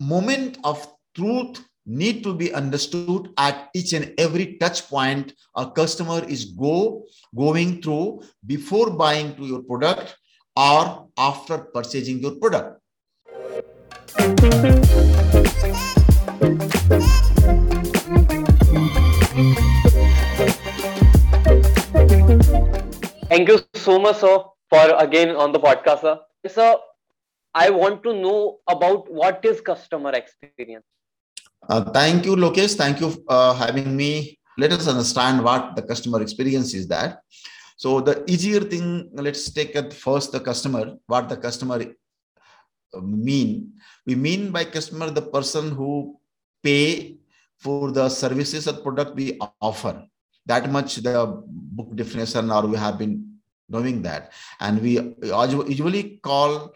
moment of truth need to be understood at each and every touch point a customer is go going through before buying to your product or after purchasing your product Thank you so much, sir, for again on the podcast, sir. Sir, I want to know about what is customer experience. Uh, thank you, Lokesh. Thank you uh, having me. Let us understand what the customer experience is that. So the easier thing, let's take at first the customer, what the customer uh, mean. We mean by customer the person who pay for the services or product we offer that much the book definition or we have been knowing that and we usually call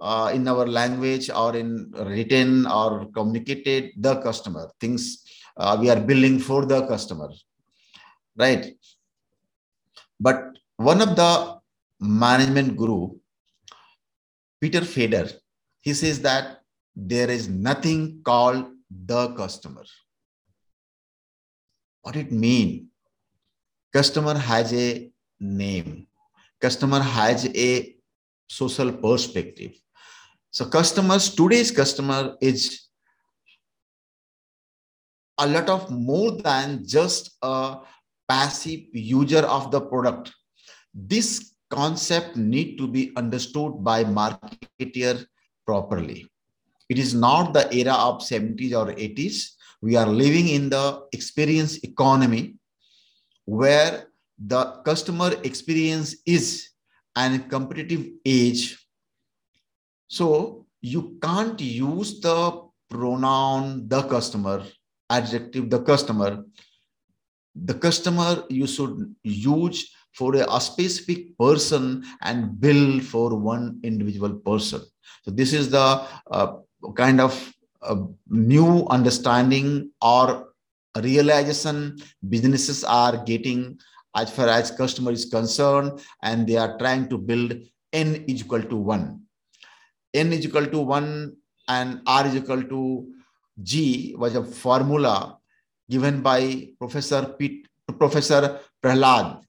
uh, in our language or in written or communicated the customer. Things uh, we are building for the customer right? But one of the management guru peter fader he says that there is nothing called the customer. What it mean? Customer has a name. Customer has a social perspective so customers today's customer is a lot of more than just a passive user of the product this concept need to be understood by marketer properly it is not the era of 70s or 80s we are living in the experience economy where the customer experience is an competitive age. So you can't use the pronoun the customer, adjective the customer. The customer you should use for a, specific person and bill for one individual person. So this is the uh, kind of uh, new understanding or realization businesses are getting as far as customer is concerned and they are trying to build n is equal to 1 n is equal to 1 and r is equal to g was a formula given by professor Pete, professor prahalad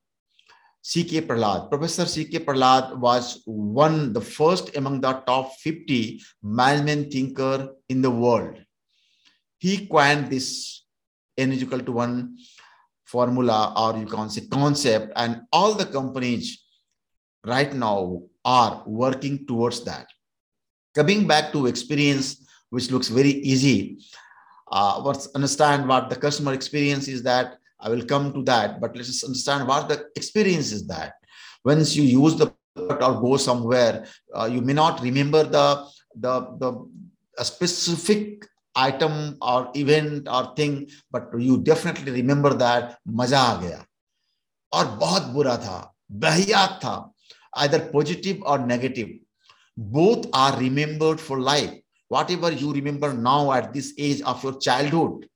C.K. Prahalad. Professor C.K. Prahalad was one, the first among the top 50 management thinker in the world. He coined this n is equal to 1 formula or you can say concept and all the companies right now are working towards that coming back to experience which looks very easy uh, let's understand what the customer experience is that i will come to that but let's just understand what the experience is that once you use the product or go somewhere uh, you may not remember the the the a specific item or event or thing, but you definitely remember that मजा आ गया और बहुत बुरा था बहियात था either positive or negative both are remembered for life. Whatever you remember now at this age of your childhood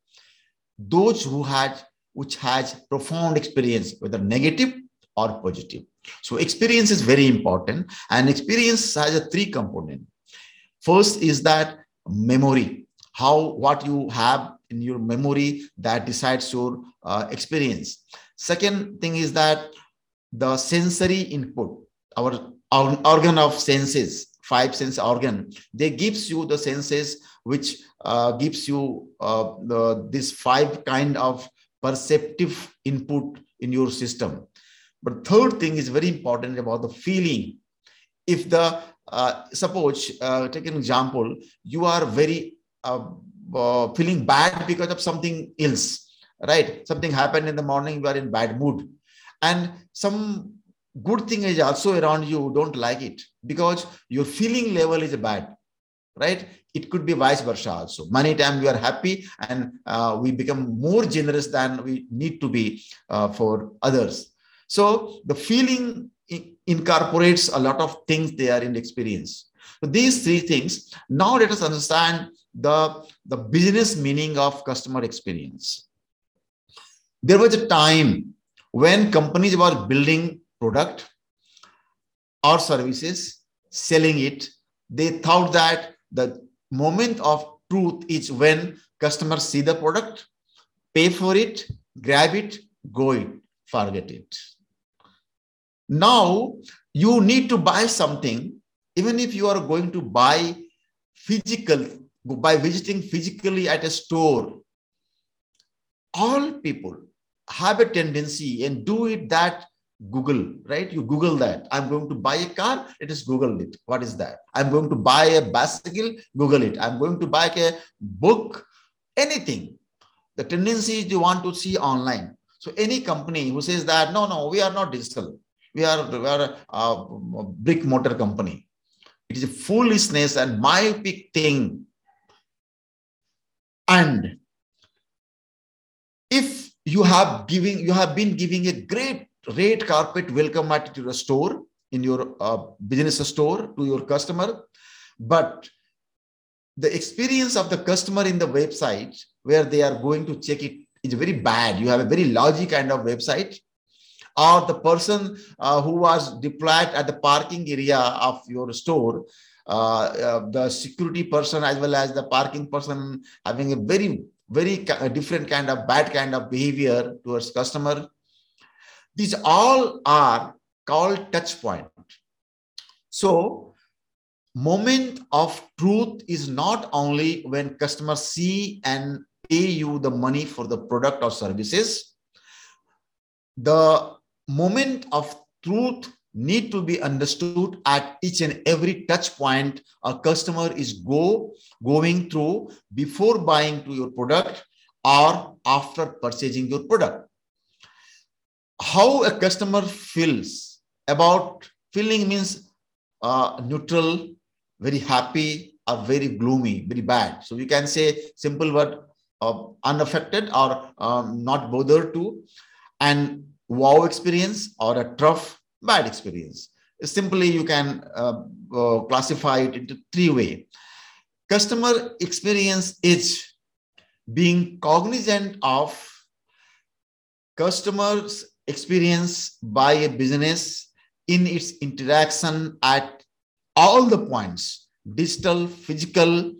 those who had which has profound experience whether negative or positive. So experience is very important and experience has a three component. First is that memory how what you have in your memory that decides your uh, experience. Second thing is that the sensory input our, our organ of senses five sense organ they gives you the senses which uh, gives you uh, the this five kind of perceptive input in your system but third thing is very important about the feeling if the uh, suppose uh, take an example you are very uh, uh, feeling bad because of something else, right? Something happened in the morning, you are in bad mood. And some good thing is also around you, don't like it because your feeling level is bad, right? It could be vice versa also. Many times we are happy and uh, we become more generous than we need to be uh, for others. So the feeling incorporates a lot of things they are in experience. So these three things. Now let us understand the, the business meaning of customer experience. There was a time when companies were building product or services, selling it. They thought that the moment of truth is when customers see the product, pay for it, grab it, go it, forget it. Now you need to buy something, even if you are going to buy physical, by visiting physically at a store. All people have a tendency and do it that Google, right? You Google that. I'm going to buy a car. It is Google it. What is that? I'm going to buy a bicycle. Google it. I'm going to buy a book. Anything. The tendency is you want to see online. So any company who says that no, no, we are not digital. We are, we are a, brick motor company. It is a foolishness and myopic thing. And if you have giving, you have been giving a great red carpet welcome at your store in your uh, business store to your customer. But the experience of the customer in the website where they are going to check it is very bad. You have a very logic kind of website. Or the person uh, who was deployed at the parking area of your store uh, uh the security person as well as the parking person having a very very different kind of bad kind of behavior towards customer these all are called touch point. So moment of truth is not only when customers see and pay you the money for the product or services. The moment of truth need to be understood at each and every touch point a customer is go going through before buying to your product or after purchasing your product how a customer feels about feeling means uh, neutral, very happy, or very gloomy, very bad. So you can say simple word uh, unaffected or um, not bothered to, and wow experience or a tough bad experience. Simply, you can uh, uh, classify it into three way. Customer experience is being cognizant of customers experience by a business in its interaction at all the points digital physical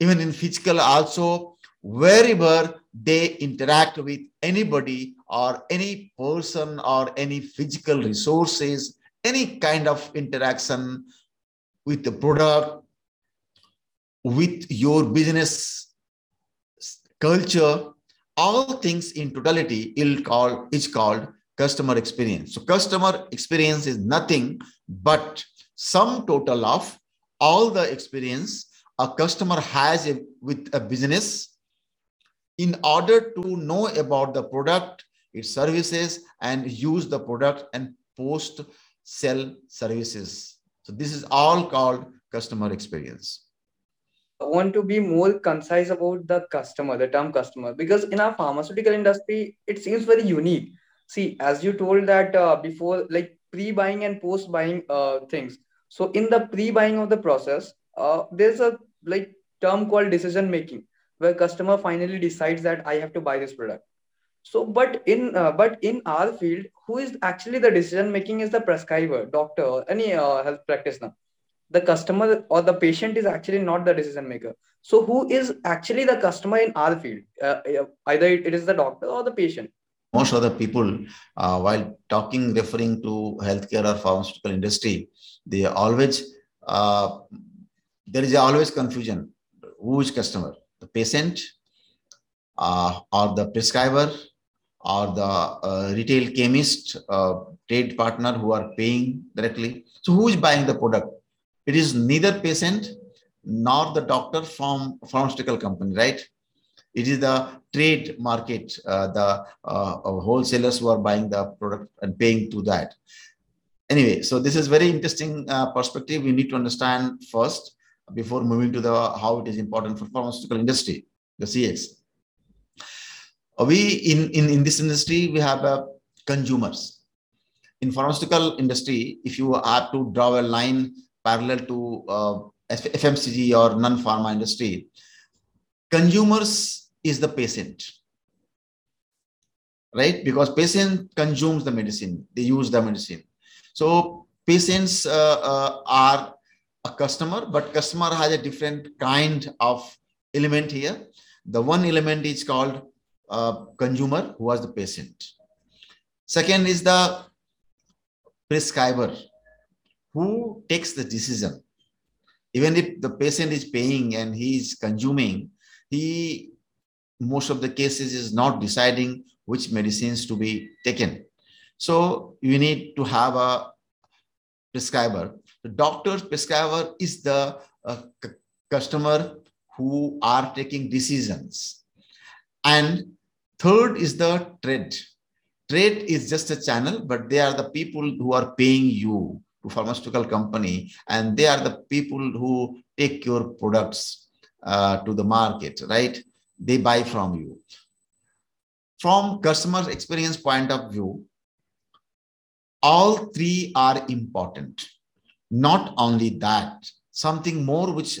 even in physical also wherever they interact with anybody or any person or any physical resources any kind of interaction with the product with your business culture all things in totality called, is called customer experience. So customer experience is nothing but sum total of all the experience a customer has a, with a business in order to know about the product, its services, and use the product and post sell services. So this is all called customer experience want to be more concise about the customer, the term customer, because in our pharmaceutical industry, it seems very unique. See, as you told that uh, before, like pre-buying and post-buying uh, things. So in the pre-buying of the process, uh, there's a like term called decision making, where customer finally decides that I have to buy this product. So, but in uh, but in our field, who is actually the decision making is the prescriber, doctor, or any uh, health practitioner the customer or the patient is actually not the decision maker. So who is actually the customer in our field? Uh, either it is the doctor or the patient. Most of the people uh, while talking referring to healthcare or pharmaceutical industry they always uh, there is always confusion. Who is customer? The patient uh, or the prescriber or the uh, retail chemist uh, trade partner who are paying directly. So who is buying the product it is neither patient nor the doctor from pharmaceutical company, right? It is the trade market, uh, the uh, wholesalers who are buying the product and paying to that. Anyway, so this is very interesting uh, perspective. We need to understand first before moving to the how it is important for pharmaceutical industry, the CX. We in in in this industry we have uh, consumers. In pharmaceutical industry, if you have to draw a line parallel to uh, FMCG or non-pharma industry, consumers is the patient, right? Because patient consumes the medicine, they use the medicine. So patients uh, uh, are a customer, but customer has a different kind of element here. The one element is called uh, consumer, who was the patient. Second is the prescriber, who takes the decision. Even if the patient is paying and he is consuming, he most of the cases is not deciding which medicines to be taken. So you need to have a prescriber. The doctor's prescriber is the uh, customer who are taking decisions. And third is the trade. Trade is just a channel, but they are the people who are paying you to pharmaceutical company, and they are the people who take your products uh, to the market, right? They buy from you. From customer experience point of view, all three are important. Not only that, something more which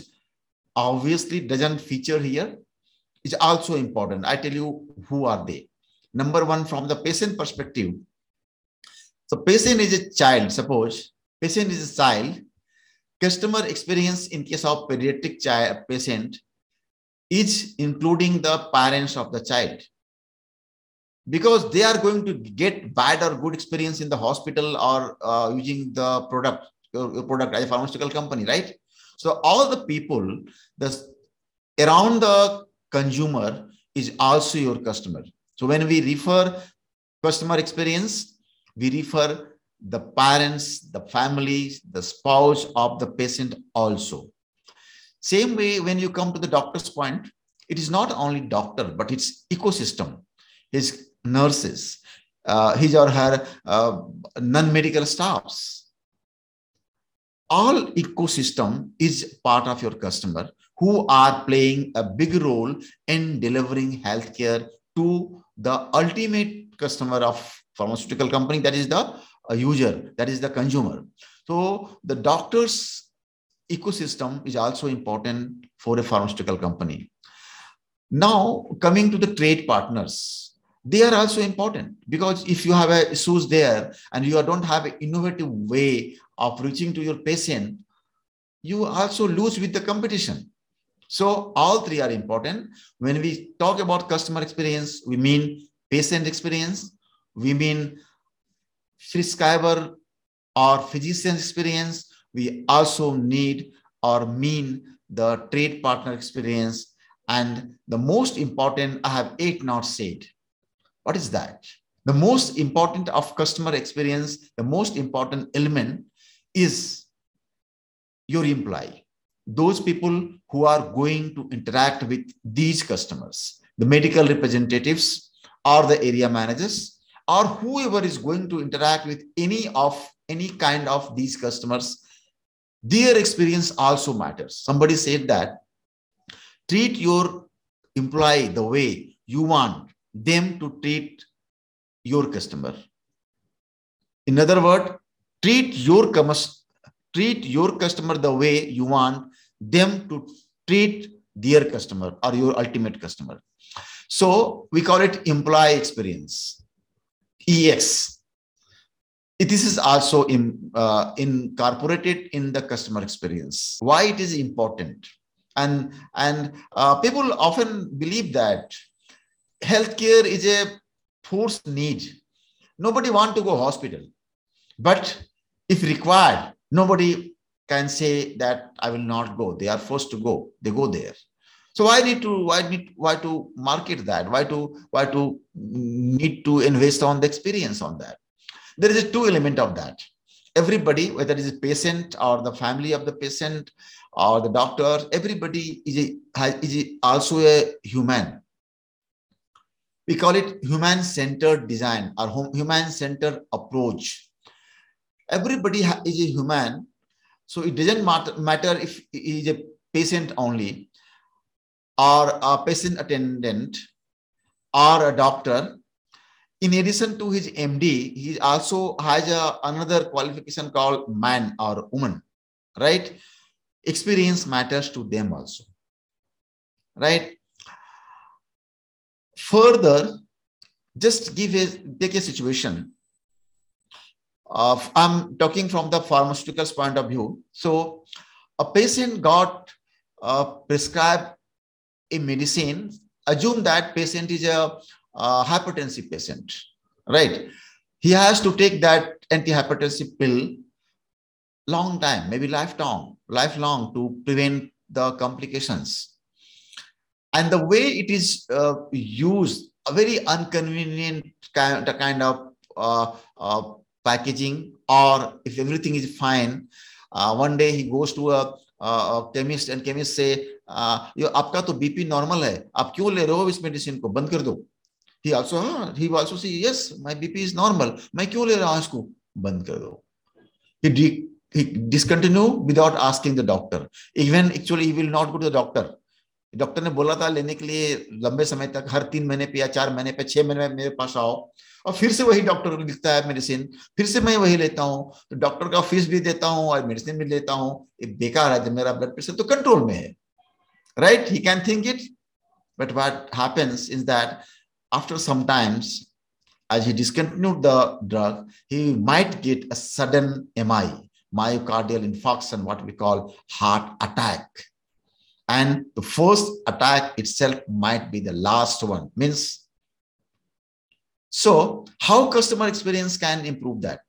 obviously doesn't feature here is also important. I tell you who are they. Number one, from the patient perspective. So patient is a child, suppose patient is a child. Customer experience in case of pediatric child, patient is including the parents of the child. Because they are going to get bad or good experience in the hospital or uh, using the product product as a pharmaceutical company right? So all the people the around the consumer is also your customer. So when we refer customer experience we refer the parents the families the spouse of the patient also same way when you come to the doctor's point it is not only doctor but it's ecosystem his nurses, uh, his or her uh, non-medical staffs. All ecosystem is part of your customer who are playing a big role in delivering healthcare to the ultimate customer of pharmaceutical company, that is the uh, user, that is the consumer. So the doctor's ecosystem is also important for a pharmaceutical company. Now, coming to the trade partners, they are also important because if you have a issues there and you don't have an innovative way of reaching to your patient you also lose with the competition so all three are important when we talk about customer experience we mean patient experience we mean prescriber or physician experience we also need or mean the trade partner experience and the most important i have eight not said what is that? The most important of customer experience, the most important element is your employee. Those people who are going to interact with these customers, the medical representatives or the area managers or whoever is going to interact with any of any kind of these customers, their experience also matters. Somebody said that treat your employee the way you want them to treat your customer. In other words, treat your treat your customer the way you want them to treat their customer or your ultimate customer. So we call it employee experience, EX. This is also in, uh, incorporated in the customer experience. Why it is important? And, and uh, people often believe that healthcare is a forced need. Nobody want to go hospital, but if required, nobody can say that I will not go. They are forced to go. They go there. So why need to why need why to market that? Why to why to need to invest on the experience on that? There is a two element of that. Everybody, whether it is a patient or the family of the patient or the doctor, everybody is a, is also a human we call it human-centered design or human-centered approach. Everybody is a human, so it doesn't matter if he is a patient only or a patient attendant or a doctor. In addition to his MD, he also has a, another qualification called man or woman, right? Experience matters to them also, right? Further, just give a take a situation of I'm talking from the pharmaceuticals point of view. So a patient got uh, prescribed a medicine, assume that patient is a, a hypertensive patient, right? He has to take that antihypertensive pill long time, maybe lifelong, lifelong to prevent the complications. And the way it is uh, used, a very inconvenient kind, kind of uh, uh, packaging, or if everything is fine, uh, one day he goes to a, chemist and chemist से यो आपका तो BP normal है, आप क्यों ले रहे हो इस मेडिसिन को? बंद कर दो। He also he also see yes my BP is normal मैं क्यों ले रहा हूँ इसको? बंद कर दो। He discontinue without asking the doctor even actually he will not go to the doctor doctor ने बोला था लेने के लिए लंबे समय तक, हर तीन महीने पे या चार महीने पे, छह महीने में मेरे पास आओ। और फिर से वही डॉक्टर को लिखता है मेडिसिन। फिर से मैं वही लेता हूँ। तो डॉक्टर का फ़ीस भी देता हूँ और मेडिसिन भी लेता हूँ। ये बेकार है जब मेरा ब्लड प्रेशर तो कंट्रोल में है। Right he can think it but what happens is that after some times, as he discontinued the drug, he might get a sudden mi myocardial infarction, what we call heart attack. And the first attack itself might be the last one. Means so how customer experience can improve that?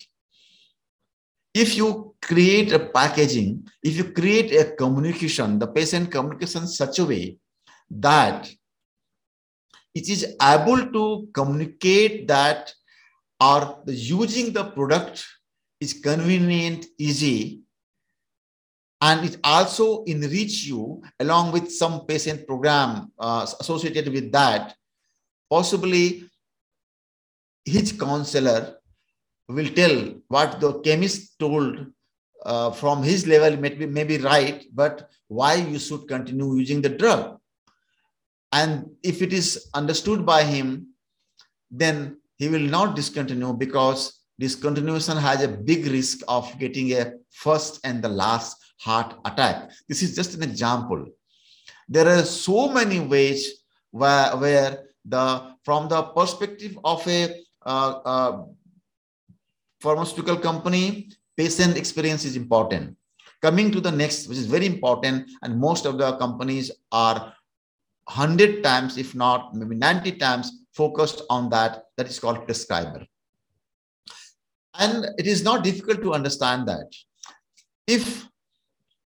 If you create a packaging if you create a communication the patient communication such a way that it is able to communicate that or using the product is convenient easy and it also enrich you along with some patient program uh, associated with that. Possibly his counselor will tell what the chemist told uh, from his level may be, may be right but why you should continue using the drug. And if it is understood by him then he will not discontinue because discontinuation has a big risk of getting a first and the last heart attack. This is just an example. There are so many ways where, where the from the perspective of a uh, uh, pharmaceutical company, patient experience is important. Coming to the next, which is very important, and most of the companies are 100 times, if not maybe 90 times, focused on that. That is called prescriber. And it is not difficult to understand that. If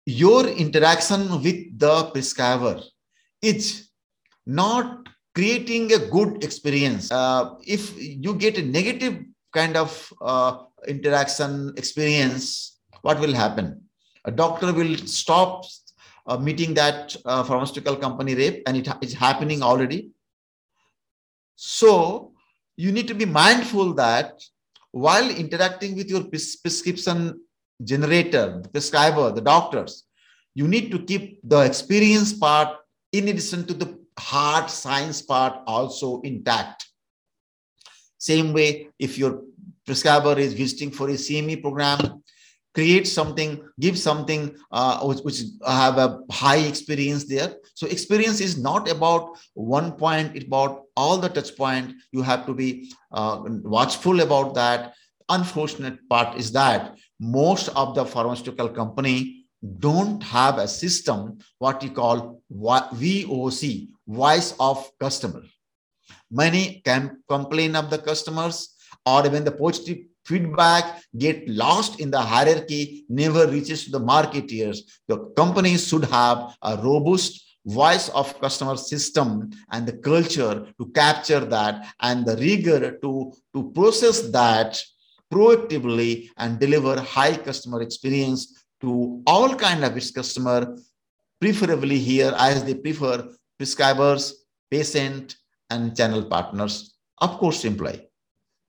your interaction with the prescriber is not creating a good experience. Uh, if you get a negative kind of uh, interaction experience, what will happen? A doctor will stop uh, meeting that uh, pharmaceutical company rep, and it is happening already. So you need to be mindful that while interacting with your prescription generator, the prescriber, the doctors, you need to keep the experience part in addition to the hard science part also intact. Same way, if your prescriber is visiting for a CME program, create something, give something uh, which, which have a high experience there. So experience is not about one point, it's about all the touch point. You have to be uh, watchful about that. Unfortunate part is that most of the pharmaceutical company don't have a system what you call voc voice of customer. Many can complain of the customers or even the positive feedback get lost in the hierarchy never reaches to the marketeers the companies should have a robust voice of customer system and the culture to capture that and the rigor to to process that proactively and deliver high customer experience to all kind of its customer, preferably here as they prefer prescribers, patient, and channel partners, of course, employee.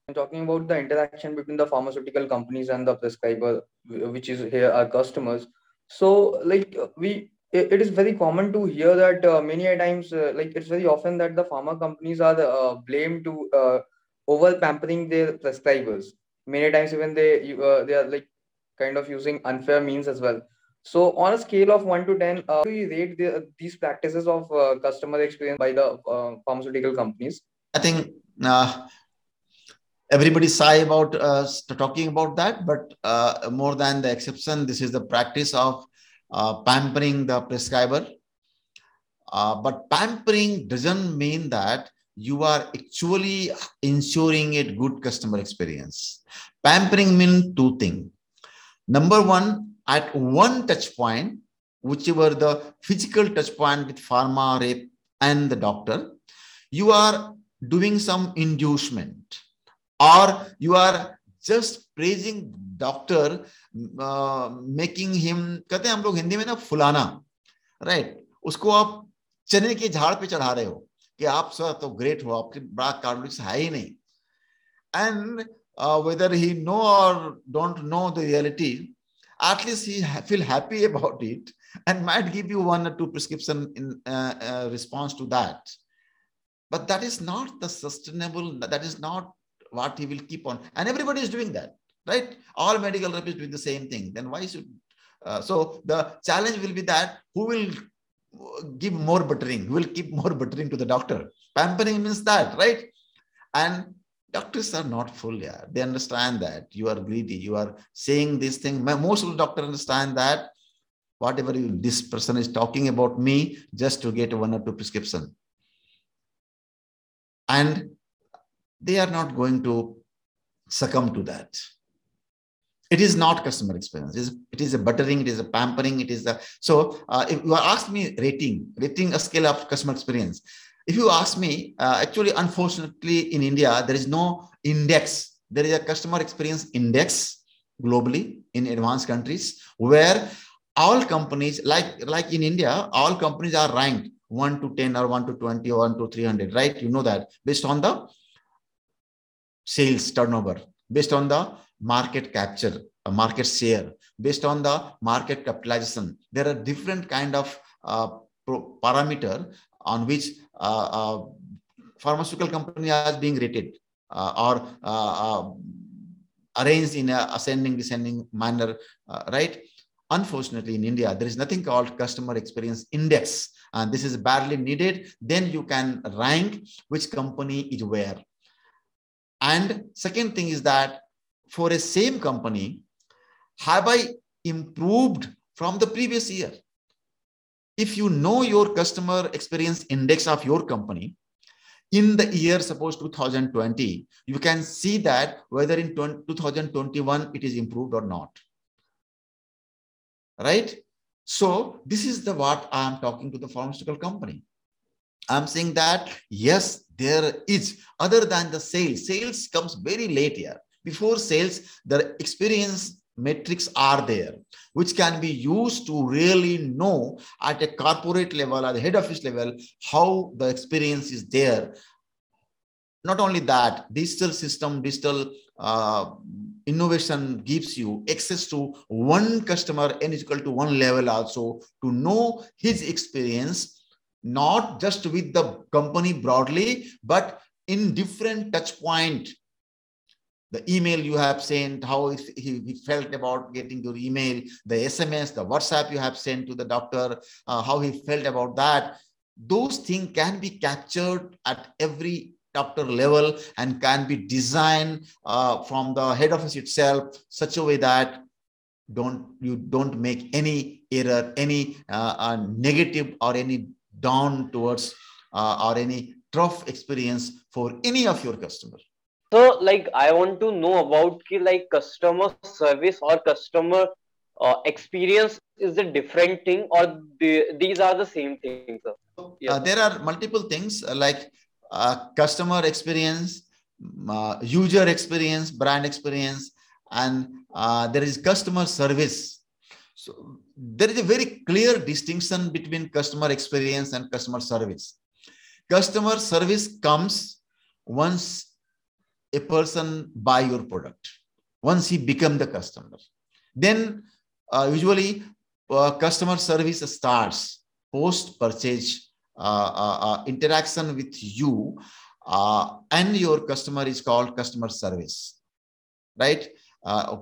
I'm talking about the interaction between the pharmaceutical companies and the prescriber, which is here our customers. So, like we, it is very common to hear that uh, many times, uh, like it's very often that the pharma companies are uh, blamed to uh, over pampering their prescribers many times even they uh, they are like kind of using unfair means as well. So on a scale of 1 to 10 uh, do you rate the, these practices of uh, customer experience by the uh, pharmaceutical companies? I think uh, everybody's shy about uh, talking about that but uh, more than the exception this is the practice of pampering the prescriber. But pampering doesn't mean that you are actually ensuring a good customer experience. Pampering means two things. Number one, at one touch point, whichever the physical touch point with pharma, rep, and the doctor, you are doing some inducement or you are just praising doctor, uh, making him, कहते हैं हम लोग हिंदी में ना फुलाना right? उसको आप चने के झाड़ पे चढ़ा रहे हो कि आप सर तो ग्रेट हो आपके बड़ा कार्डिक्स है ही नहीं एंड वेदर ही नो और don't know the reality at least he feel happy about it and might give you one or two prescription in uh, uh, response to that but that is not the sustainable that is not what he will keep on and everybody is doing that right all medical rep is doing the same thing then why should uh, so the challenge will be that who will give more buttering, We'll keep more buttering to the doctor. Pampering means that, right? And doctors are not full, yeah. They understand that you are greedy, you are saying this thing. Most of the doctors understand that whatever you, this person is talking about me just to get one or two prescription. And they are not going to succumb to that it is not customer experience. It is, it is a buttering it is a pampering it is a so uh, if you ask me rating rating a scale of customer experience. If you ask me uh, actually unfortunately in india there is no index. There is a customer experience index globally in advanced countries where all companies like like in india all companies are ranked 1 to 10 or 1 to 20 or 1 to 300 right? You know that. Based on the sales turnover based on the market capture, a market share, based on the market capitalization. There are different kind of uh, parameter on which uh, uh, pharmaceutical company is being rated uh, or uh, arranged in a ascending descending manner, right? Unfortunately, in India, there is nothing called customer experience index, and this is badly needed. Then you can rank which company is where. And second thing is that for a same company, have I improved from the previous year? If you know your customer experience index of your company, in the year suppose 2020 you can see that whether in 2021 it is improved or not. Right? So this is the what i am talking to the pharmaceutical company. I'm saying that yes there is other than the sales sales comes very late here before sales, the experience metrics are there, which can be used to really know at a corporate level, at the head office level, how the experience is there. Not only that, digital system, digital uh, innovation gives you access to one customer is equal to one level also to know his experience, not just with the company broadly, but in different touch point the email you have sent, how he, felt about getting your email, the SMS, the WhatsApp you have sent to the doctor, uh, how he felt about that. Those things can be captured at every doctor level and can be designed uh, from the head office itself such a way that don't you don't make any error any uh, uh, negative or any down towards uh, or any tough experience for any of your customers like I want to know about ki, like customer service or customer uh, experience is a different thing or the, these are the same things. Uh, there are multiple things uh, like uh, customer experience, uh, user experience, brand experience, and there is customer service. So there is a very clear distinction between customer experience and customer service. Customer service comes once a person buy your product once he become the customer. Then uh, usually uh, customer service starts post purchase uh, uh, uh, interaction with you uh, and your customer is called customer service right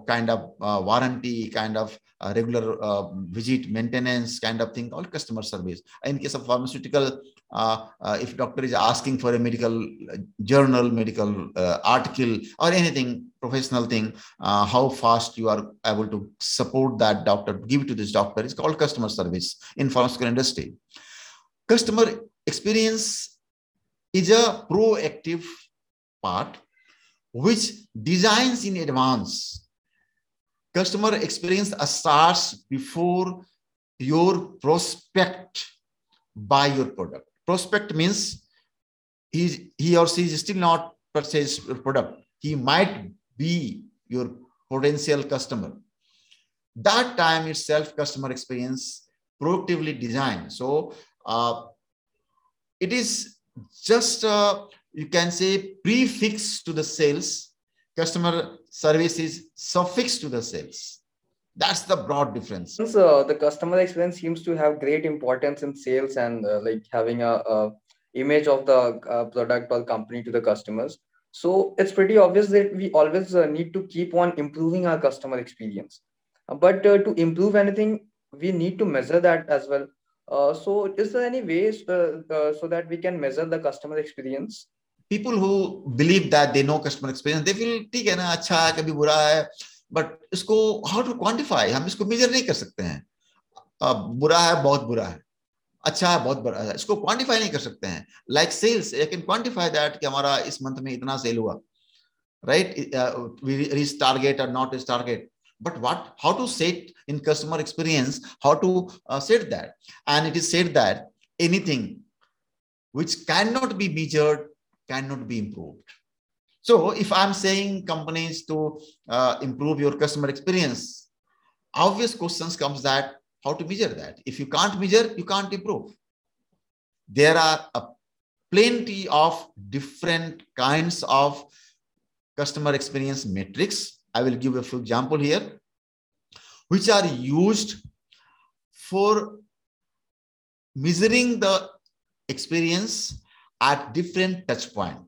kind of warranty kind of uh, regular uh, visit maintenance kind of thing, all customer service. In case of pharmaceutical, uh, uh if doctor is asking for a medical uh, journal, medical uh, article or anything professional thing, how fast you are able to support that doctor, give to this doctor is called customer service in pharmaceutical industry. customer experience is a proactive part which designs in advance. Customer experience starts before your prospect buy your product. Prospect means he, he or she is still not purchased your product. He might be your potential customer. That time itself, customer experience proactively designed. So uh, it is just uh, you can say prefix to the sales. Customer service is suffix to the sales. That's the broad difference. So the customer experience seems to have great importance in sales and uh, like having a, a, image of the uh, product or company to the customers. So it's pretty obvious that we always uh, need to keep on improving our customer experience. Uh, but uh, to improve anything, we need to measure that as well. Uh, so is there any ways so that we can measure the customer experience? People who believe that they know customer experience, they feel ठीक है ना अच्छा है कभी बुरा है. But इसको how to quantify हम इसको मेजर नहीं कर सकते हैं। बुरा है बहुत बुरा है। अच्छा है बहुत बुरा है। इसको क्वांटिफाई नहीं कर सकते हैं। Like sales I can quantify that कि हमारा इस मंथ में इतना सेल हुआ। राइट रीच टारगेट और not reach target but what how to set in customer experience how to uh, set that and it is said that anything which cannot be measured cannot be improved so if I'm saying companies to uh, improve your customer experience, obvious questions comes that how to measure that. If you can't measure, you can't improve. There are a plenty of different kinds of customer experience metrics. I will give a few example here, which are used for measuring the experience at different touch point.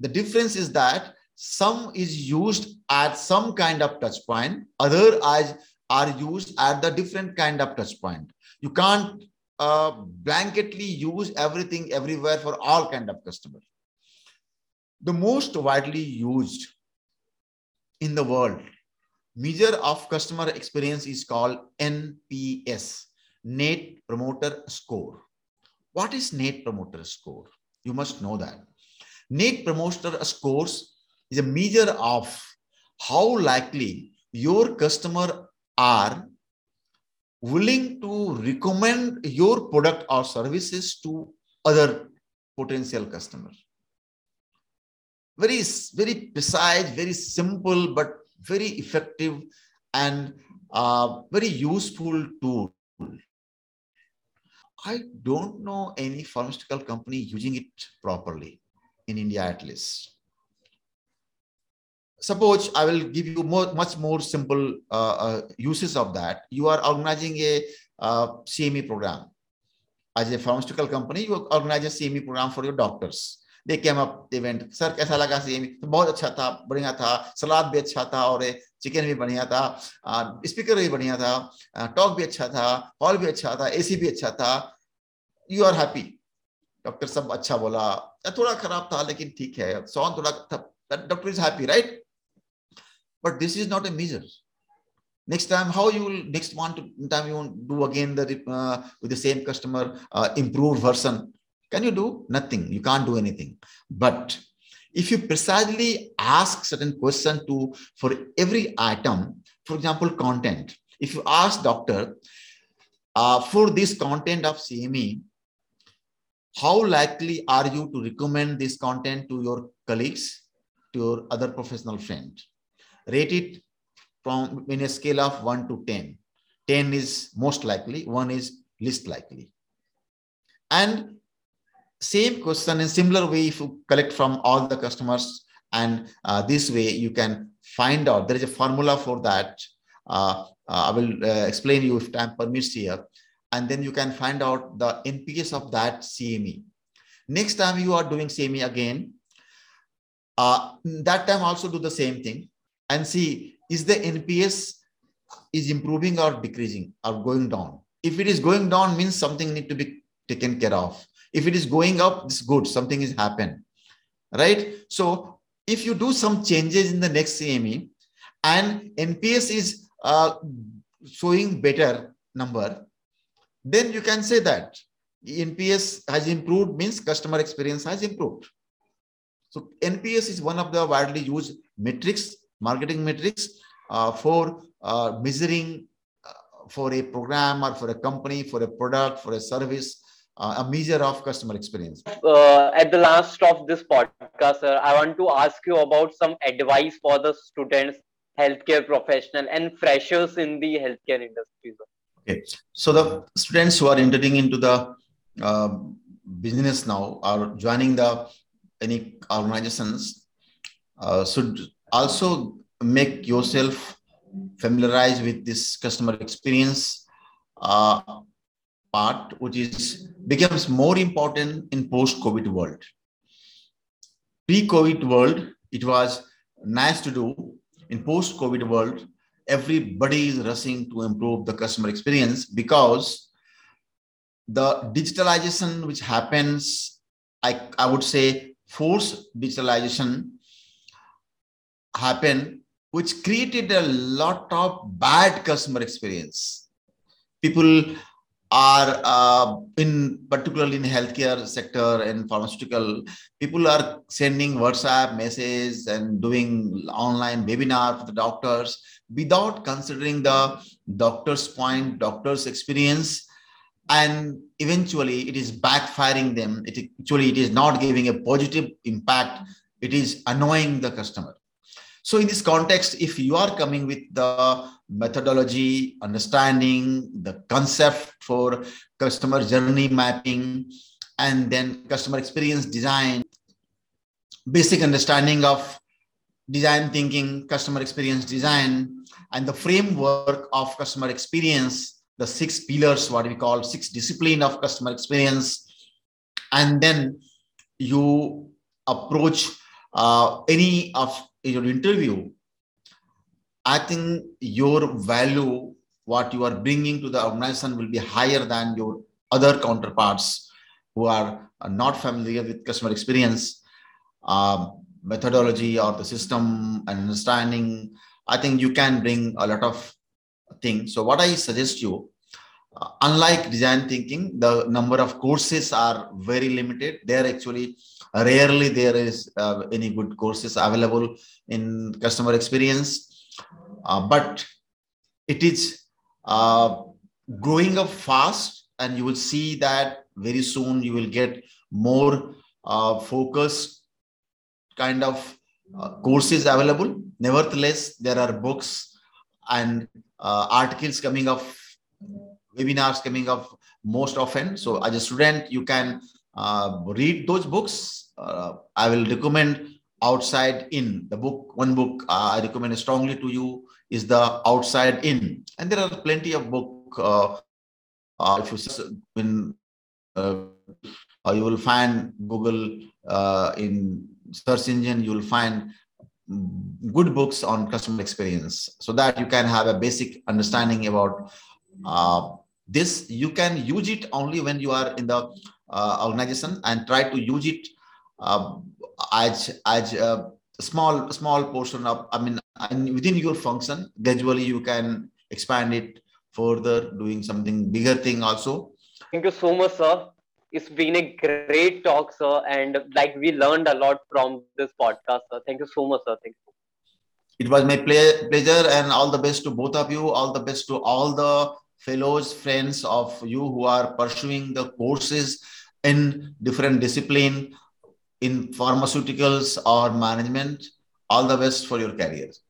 The difference is that some is used at some kind of touch point, other as are used at the different kind of touch point. You can't uh, blanketly use everything everywhere for all kind of customers. The most widely used in the world measure of customer experience is called NPS, Net Promoter Score. What is Net Promoter Score? You must know that. Net Promoter Scores is a measure of how likely your customer are willing to recommend your product or services to other potential customers. Very, very precise, very simple, but very effective and uh, very useful tool. I don't know any pharmaceutical company using it properly in India at least. Suppose I will give you more, much more simple uh, uh, uses of that. You are organizing a uh, CME program. As a pharmaceutical company, you organize a CME program for your doctors. They came up event sir कैसा लगा scene तो बहुत अच्छा था बढ़िया था। सलाद भी अच्छा था और चिकन भी बढ़िया था। स्पीकर भी बढ़िया था। टॉक भी अच्छा था। हॉल भी अच्छा था। एसी भी अच्छा था। यू आर हैप्पी डॉक्टर सब अच्छा बोला। थोड़ा खराब था लेकिन ठीक है। सॉन्ग थोड़ा doctor is happy right but this is not a major next time how you will next want to time you want do again the uh, with the same customer uh, improved version. Can you do nothing you can't do anything but if you precisely ask certain question to for every item for example content if you ask doctor uh, for this content of cme how likely are you to recommend this content to your colleagues, to your other professional friend? Rate it from in a scale of 1 to 10. 10 is most likely, 1 is least likely. And same question in similar way, if you collect from all the customers and uh, this way you can find out, there is a formula for that. Uh, uh, I will uh, explain you if time permits here and then you can find out the NPS of that CME. Next time you are doing CME again, uh, that time also do the same thing and see is the NPS is improving or decreasing or going down. If it is going down means something need to be taken care of. If it is going up, it's good, something has happened, right? So if you do some changes in the next CME and NPS is uh, showing better number, then you can say that NPS has improved means customer experience has improved. So NPS is one of the widely used metrics, marketing metrics uh, for uh, measuring uh, for a program or for a company, for a product, for a service, uh, a measure of customer experience. Uh, at the last of this podcast, sir, I want to ask you about some advice for the students, healthcare professional, and freshers in the healthcare industry. Sir. Okay, so the students who are entering into the uh, business now or joining the any organizations uh, should also make yourself familiarized with this customer experience uh, part, which is becomes more important in post-COVID world. Pre-COVID world, it was nice to do. In post-COVID world, everybody is rushing to improve the customer experience because the digitalization which happens, I, I would say force digitalization happen, which created a lot of bad customer experience. People are uh, in particularly in healthcare sector and pharmaceutical people are sending whatsapp messages and doing online webinar for the doctors without considering the doctor's point doctor's experience. And eventually it is backfiring them. It actually it is not giving a positive impact. It is annoying the customer so in this context if you are coming with the methodology understanding the concept for customer journey mapping and then customer experience design basic understanding of design thinking customer experience design and the framework of customer experience the six pillars, what we call six discipline of customer experience. And then you approach uh, any of your interview. I think your value, what you are bringing to the organization will be higher than your other counterparts who are not familiar with customer experience um, methodology or the system and understanding. I think you can bring a lot of things. So what I suggest you, uh, unlike design thinking, the number of courses are very limited. They're actually rarely there is uh, any good courses available in customer experience, uh, but it is uh, growing up fast, and you will see that very soon you will get more uh, focused kind of uh, courses available. Nevertheless, there are books and articles coming up webinars coming up most often. So as a student, you can uh, read those books. Uh, I will recommend Outside In. The book, one book uh, I recommend strongly to you is the Outside In. And there are plenty of book. Uh, uh, if you in, you will find Google in search engine, you will find good books on customer experience so that you can have a basic understanding about uh, this you can use it only when you are in the organization and try to use it uh, as as a small small portion of i mean within your function gradually you can expand it further doing something bigger thing also. Thank you so much sir. It's been a great talk sir and like we learned a lot from this podcast sir. Thank you so much sir. Thank you. It was my ple- pleasure and all the best to both of you. All the best to all the fellows, friends of you who are pursuing the courses in different discipline in pharmaceuticals or management. All the best for your careers.